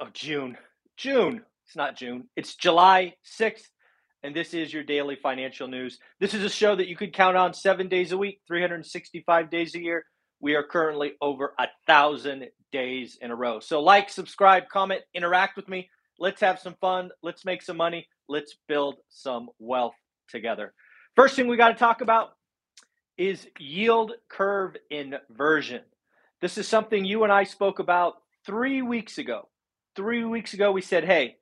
Oh, June. June. It's not June. It's July 6th. And this is your daily financial news. This is a show that you could count on seven days a week, 365 days a year. We are currently over a thousand days in a row. So, like, subscribe, comment, interact with me. Let's have some fun. Let's make some money. Let's build some wealth together. First thing we got to talk about is yield curve inversion. This is something you and I spoke about three weeks ago. Three weeks ago, we said, hey,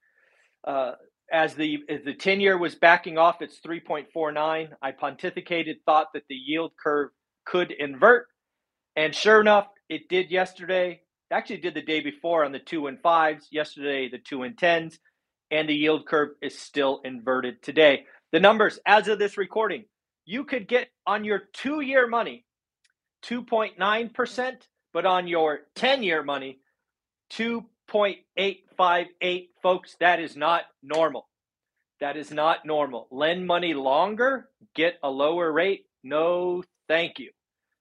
uh, as the as the 10 year was backing off its 3.49 i pontificated thought that the yield curve could invert. And sure enough it did yesterday. Actually did the day before on the 2 and 5s yesterday the 2 and 10s and the yield curve is still inverted today. The numbers as of this recording you could get on your 2 year money 2.9% but on your 10 year money 2 0.858, folks. That is not normal. That is not normal. Lend money longer, get a lower rate. No, thank you.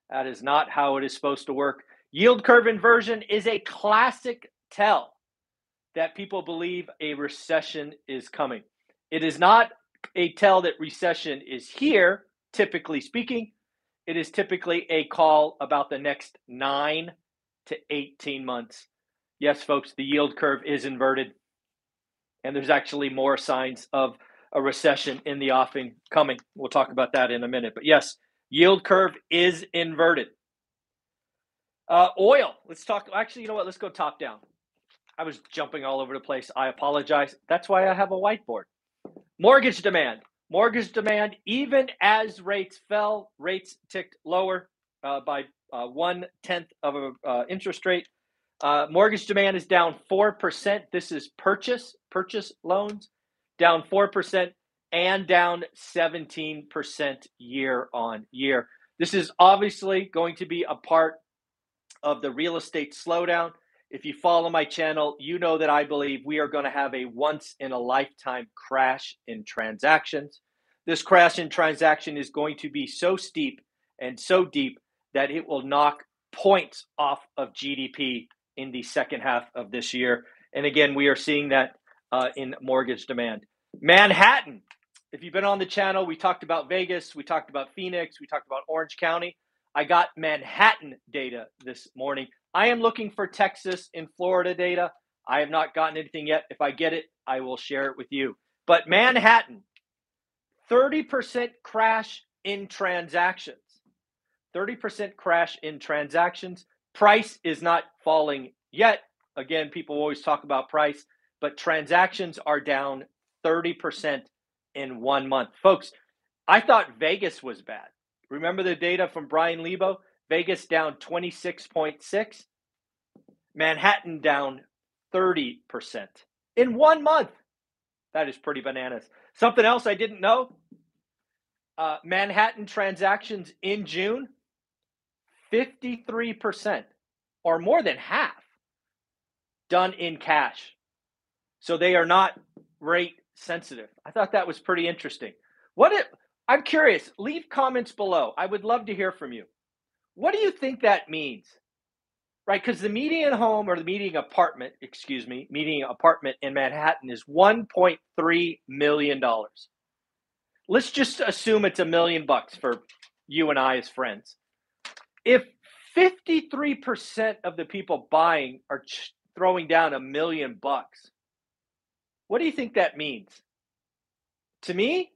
That is not how it is supposed to work. Yield curve inversion is a classic tell that people believe a recession is coming. It is not a tell that recession is here, typically speaking. It is typically a call about the next nine to 18 months. Yes, folks, the yield curve is inverted, and there's actually more signs of a recession in the offing coming. We'll talk about that in a minute. But yes, yield curve is inverted. Uh, oil. Let's talk. Actually, you know what? Let's go top down. I was jumping all over the place. I apologize. That's why I have a whiteboard. Mortgage demand. Mortgage demand, even as rates fell, rates ticked lower uh, by uh, one tenth of an uh, interest rate. Uh, mortgage demand is down 4%. This is purchase, purchase loans, down 4% and down 17% year on year. This is obviously going to be a part of the real estate slowdown. If you follow my channel, you know that I believe we are going to have a once in a lifetime crash in transactions. This crash in transaction is going to be so steep and so deep that it will knock points off of GDP in the second half of this year. And again, we are seeing that uh, in mortgage demand. Manhattan. If you've been on the channel, we talked about Vegas, we talked about Phoenix, we talked about Orange County. I got Manhattan data this morning. I am looking for Texas and Florida data. I have not gotten anything yet. If I get it, I will share it with you. But Manhattan, 30% crash in transactions. 30% crash in transactions. Price is not falling yet. Again, people always talk about price, but transactions are down 30% in one month. Folks, I thought Vegas was bad. Remember the data from Brian Lebo? Vegas down 26.6, Manhattan down 30% in one month. That is pretty bananas. Something else I didn't know uh, Manhattan transactions in June 53% or more than half done in cash. So they are not rate sensitive. I thought that was pretty interesting. What it, I'm curious, leave comments below. I would love to hear from you. What do you think that means? Right, because the median home or the median apartment, excuse me, median apartment in Manhattan is $1.3 million. Let's just assume it's a million bucks for you and I as friends if 53% of the people buying are ch- throwing down a million bucks, what do you think that means? To me,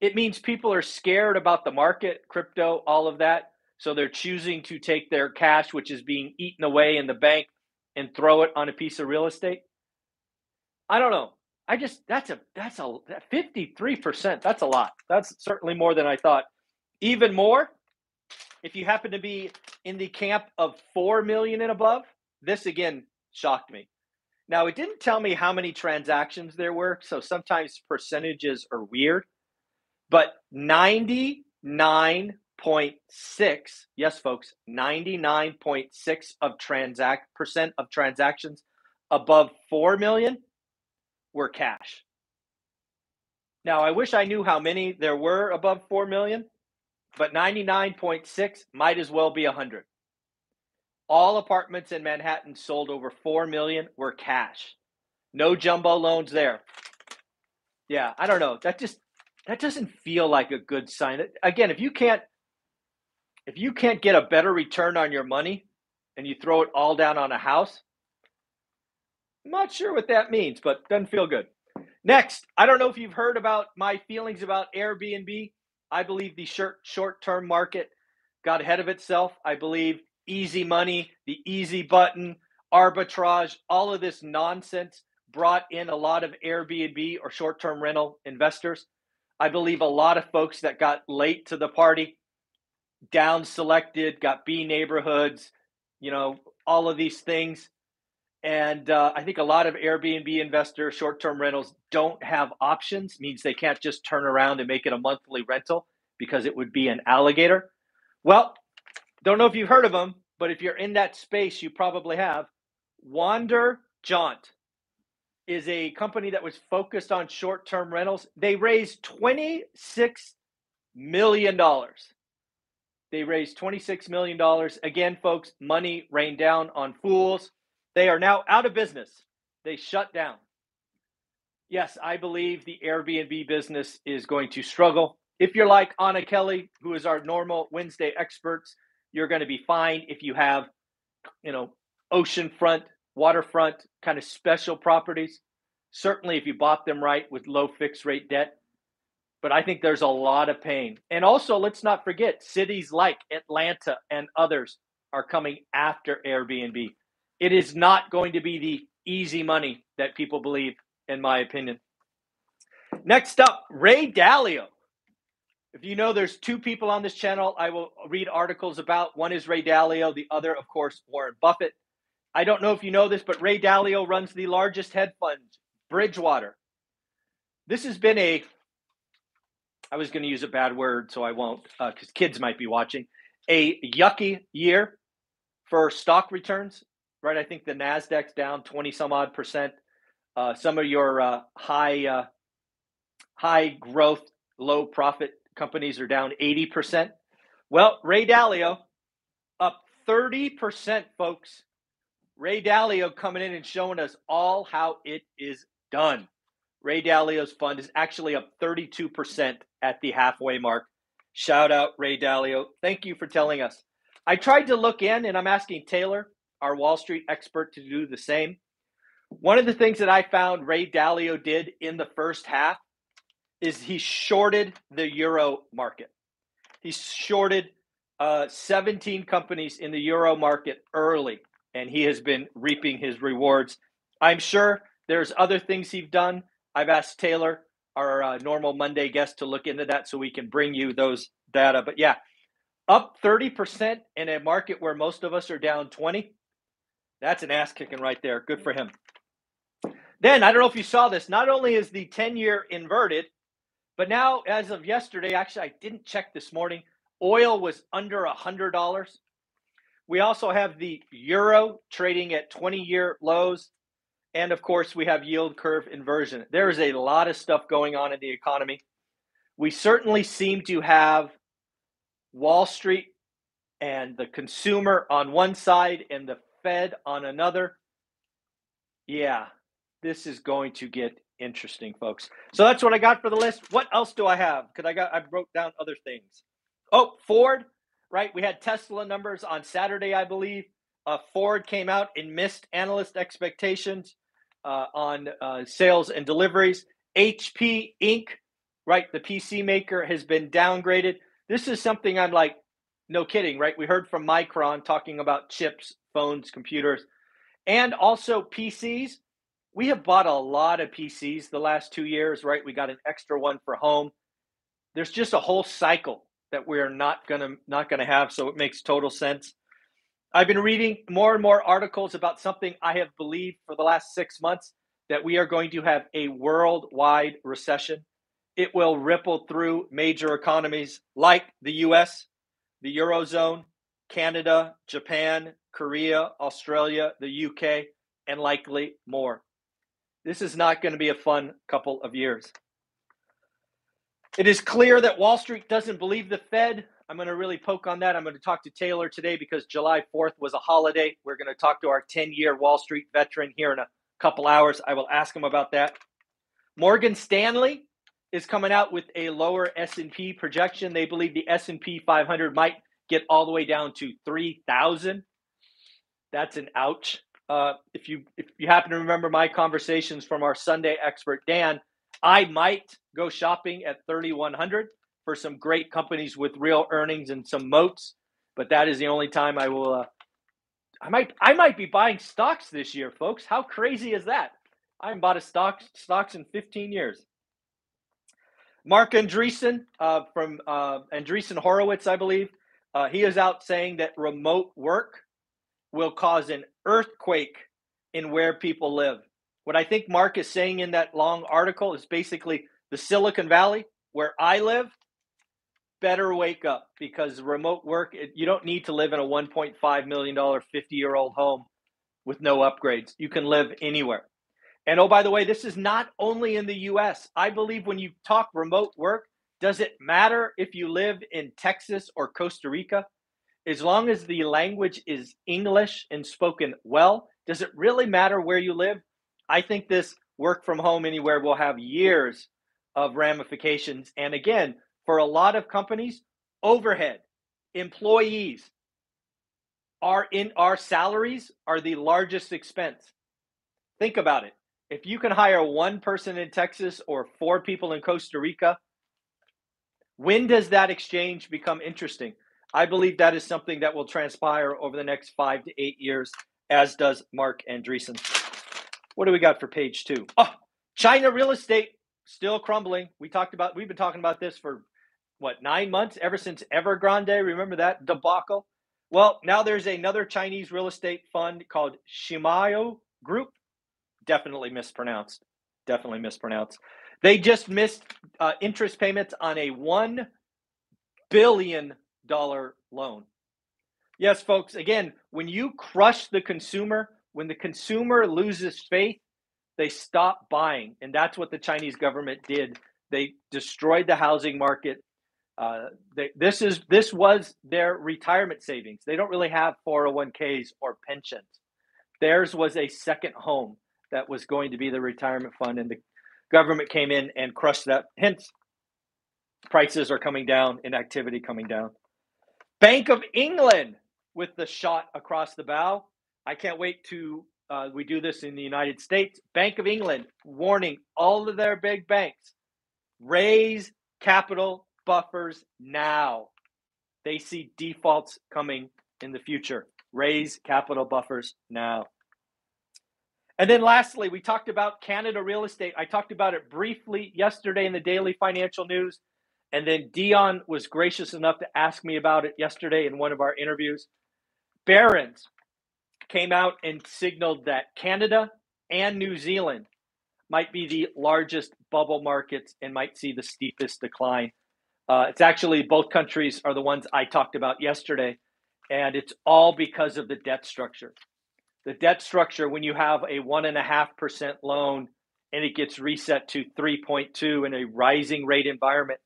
it means people are scared about the market, crypto, all of that. So they're choosing to take their cash, which is being eaten away in the bank, and throw it on a piece of real estate. I don't know. I just that's a that's a 53%. That's a lot. That's certainly more than I thought. Even more, if you happen to be in the camp of 4 million and above, this again shocked me. Now, it didn't tell me how many transactions there were, so sometimes percentages are weird, but 99.6, yes folks, 99.6 of transact percent of transactions above 4 million were cash. Now, I wish I knew how many there were above 4 million but 99.6 might as well be 100. all apartments in Manhattan sold over 4 million were cash. No jumbo loans there. Yeah, I don't know. That just that doesn't feel like a good sign. Again, if you can't if you can't get a better return on your money and you throw it all down on a house, I'm not sure what that means, but doesn't feel good. Next, I don't know if you've heard about my feelings about Airbnb. I believe the short short term market got ahead of itself. I believe easy money, the easy button, arbitrage, all of this nonsense brought in a lot of Airbnb or short term rental investors. I believe a lot of folks that got late to the party, down selected, got B neighborhoods, you know, all of these things. And uh, I think a lot of Airbnb investors, short term rentals, don't have options, means they can't just turn around and make it a monthly rental because it would be an alligator. Well, don't know if you've heard of them, but if you're in that space, you probably have. Wander Jaunt is a company that was focused on short term rentals. They raised $26 million. They raised $26 million. Again, folks, money rained down on fools. They are now out of business. They shut down. Yes, I believe the Airbnb business is going to struggle. If you're like Anna Kelly, who is our normal Wednesday experts, you're going to be fine if you have, you know, oceanfront, waterfront kind of special properties. Certainly, if you bought them right with low fixed rate debt. But I think there's a lot of pain. And also, let's not forget cities like Atlanta and others are coming after Airbnb. It is not going to be the easy money that people believe, in my opinion. Next up, Ray Dalio. If you know there's two people on this channel I will read articles about. One is Ray Dalio, the other, of course, Warren Buffett. I don't know if you know this, but Ray Dalio runs the largest hedge fund, Bridgewater. This has been a, I was going to use a bad word, so I won't, because uh, kids might be watching, a yucky year for stock returns, right? I think the NASDAQ's down 20 some odd percent. Uh, some of your uh, high, uh, high growth, low profit companies are down 80%. Well, Ray Dalio up 30%, folks. Ray Dalio coming in and showing us all how it is done. Ray Dalio's fund is actually up 32% at the halfway mark. Shout out Ray Dalio. Thank you for telling us. I tried to look in and I'm asking Taylor, our Wall Street expert, to do the same. One of the things that I found Ray Dalio did in the first half is he shorted the euro market. He shorted uh, 17 companies in the euro market early, and he has been reaping his rewards. I'm sure there's other things he's done. I've asked Taylor, our uh, normal Monday guest, to look into that so we can bring you those data. But yeah, up 30% in a market where most of us are down 20. That's an ass kicking right there. Good for him. Then, I don't know if you saw this, not only is the 10 year inverted, but now, as of yesterday, actually, I didn't check this morning, oil was under $100. We also have the euro trading at 20 year lows. And of course, we have yield curve inversion. There is a lot of stuff going on in the economy. We certainly seem to have Wall Street and the consumer on one side and the Fed on another. Yeah, this is going to get interesting, folks. So that's what I got for the list. What else do I have? Because I got I wrote down other things. Oh, Ford, right? We had Tesla numbers on Saturday, I believe. Uh, Ford came out and missed analyst expectations uh, on uh, sales and deliveries. HP Inc., right? The PC maker has been downgraded. This is something I'm like, no kidding, right? We heard from Micron talking about chips, phones, computers, and also PCs we have bought a lot of PCs the last two years, right? We got an extra one for home. There's just a whole cycle that we're not gonna not gonna have, so it makes total sense. I've been reading more and more articles about something I have believed for the last six months that we are going to have a worldwide recession. It will ripple through major economies like the US, the Eurozone, Canada, Japan, Korea, Australia, the UK, and likely more. This is not going to be a fun couple of years. It is clear that Wall Street doesn't believe the Fed. I'm going to really poke on that. I'm going to talk to Taylor today because July 4th was a holiday. We're going to talk to our 10 year Wall Street veteran here in a couple hours. I will ask him about that. Morgan Stanley is coming out with a lower S&P projection. They believe the S&P 500 might get all the way down to 3,000. That's an ouch. Uh, if you if you happen to remember my conversations from our Sunday expert Dan, I might go shopping at 3,100 for some great companies with real earnings and some moats. But that is the only time I will. Uh, I might I might be buying stocks this year, folks. How crazy is that? I haven't bought a stock stocks in 15 years. Marc Andreessen uh, from uh, Andreessen Horowitz, I believe, uh, he is out saying that remote work will cause an earthquake in where people live. What I think Marc is saying in that long article is basically the Silicon Valley, where I live, better wake up because remote work, you don't need to live in a $1.5 million 50 year old home with no upgrades. You can live anywhere. And oh, by the way, this is not only in the US. I believe when you talk remote work, does it matter if you live in Texas or Costa Rica? As long as the language is English and spoken well, does it really matter where you live? I think this work from home anywhere will have years of ramifications. And again, for a lot of companies, overhead, employees, are in our salaries are the largest expense. Think about it. If you can hire one person in Texas or four people in Costa Rica, when does that exchange become interesting? I believe that is something that will transpire over the next five to eight years, as does Marc Andreessen. What do we got for page two? Oh, China real estate still crumbling. We talked about we've been talking about this for what nine months ever since Evergrande. Remember that debacle? Well, now there's another Chinese real estate fund called Shimayo Group. Definitely mispronounced. Definitely mispronounced. They just missed uh, interest payments on a one billion dollar loan. Yes, folks, again, when you crush the consumer, when the consumer loses faith, they stop buying. And that's what the Chinese government did. They destroyed the housing market. Uh, they, this is this was their retirement savings. They don't really have 401ks or pensions. Theirs was a second home that was going to be the retirement fund, and the government came in and crushed that. Hence, prices are coming down and activity coming down. Bank of England with the shot across the bow. I can't wait to uh, we do this in the United States. Bank of England warning all of their big banks raise capital buffers now. They see defaults coming in the future. Raise capital buffers now. And then lastly, we talked about Canada real estate. I talked about it briefly yesterday in the daily financial news. And then Dion was gracious enough to ask me about it yesterday in one of our interviews. Barron's came out and signaled that Canada and New Zealand might be the largest bubble markets and might see the steepest decline. Uh, it's actually both countries are the ones I talked about yesterday, and it's all because of the debt structure. The debt structure, when you have a one and a half percent loan and it gets reset to 3.2 in a rising rate environment,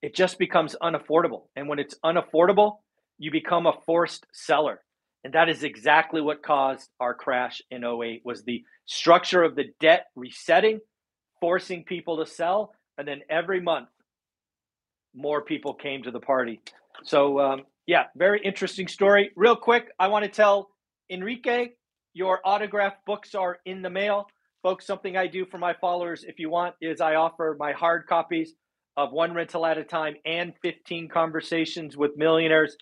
it just becomes unaffordable. And when it's unaffordable, you become a forced seller. And that is exactly what caused our crash in 08 was the structure of the debt resetting, forcing people to sell, and then every month more people came to the party. So um, yeah, very interesting story. Real quick, I want to tell Enrique, your autograph books are in the mail. Folks, something I do for my followers, if you want, is I offer my hard copies of One Rental at a Time and 15 Conversations with Millionaires.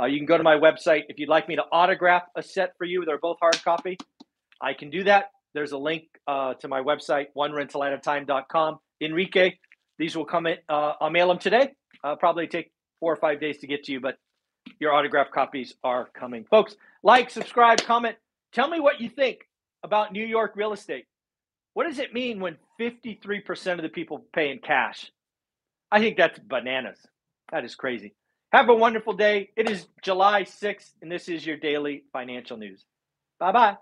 Uh, you can go to my website if you'd like me to autograph a set for you. They're both hard copy. I can do that. There's a link uh, to my website, onerentalatatime.com. Enrique, these will come in. Uh, I'll mail them today. Uh, probably take four or five days to get to you, but your autograph copies are coming. Folks, like, subscribe, comment. Tell me what you think about New York real estate. What does it mean when 53% of the people pay in cash? I think that's bananas. That is crazy. Have a wonderful day. It is July 6th, and this is your daily financial news. Bye bye.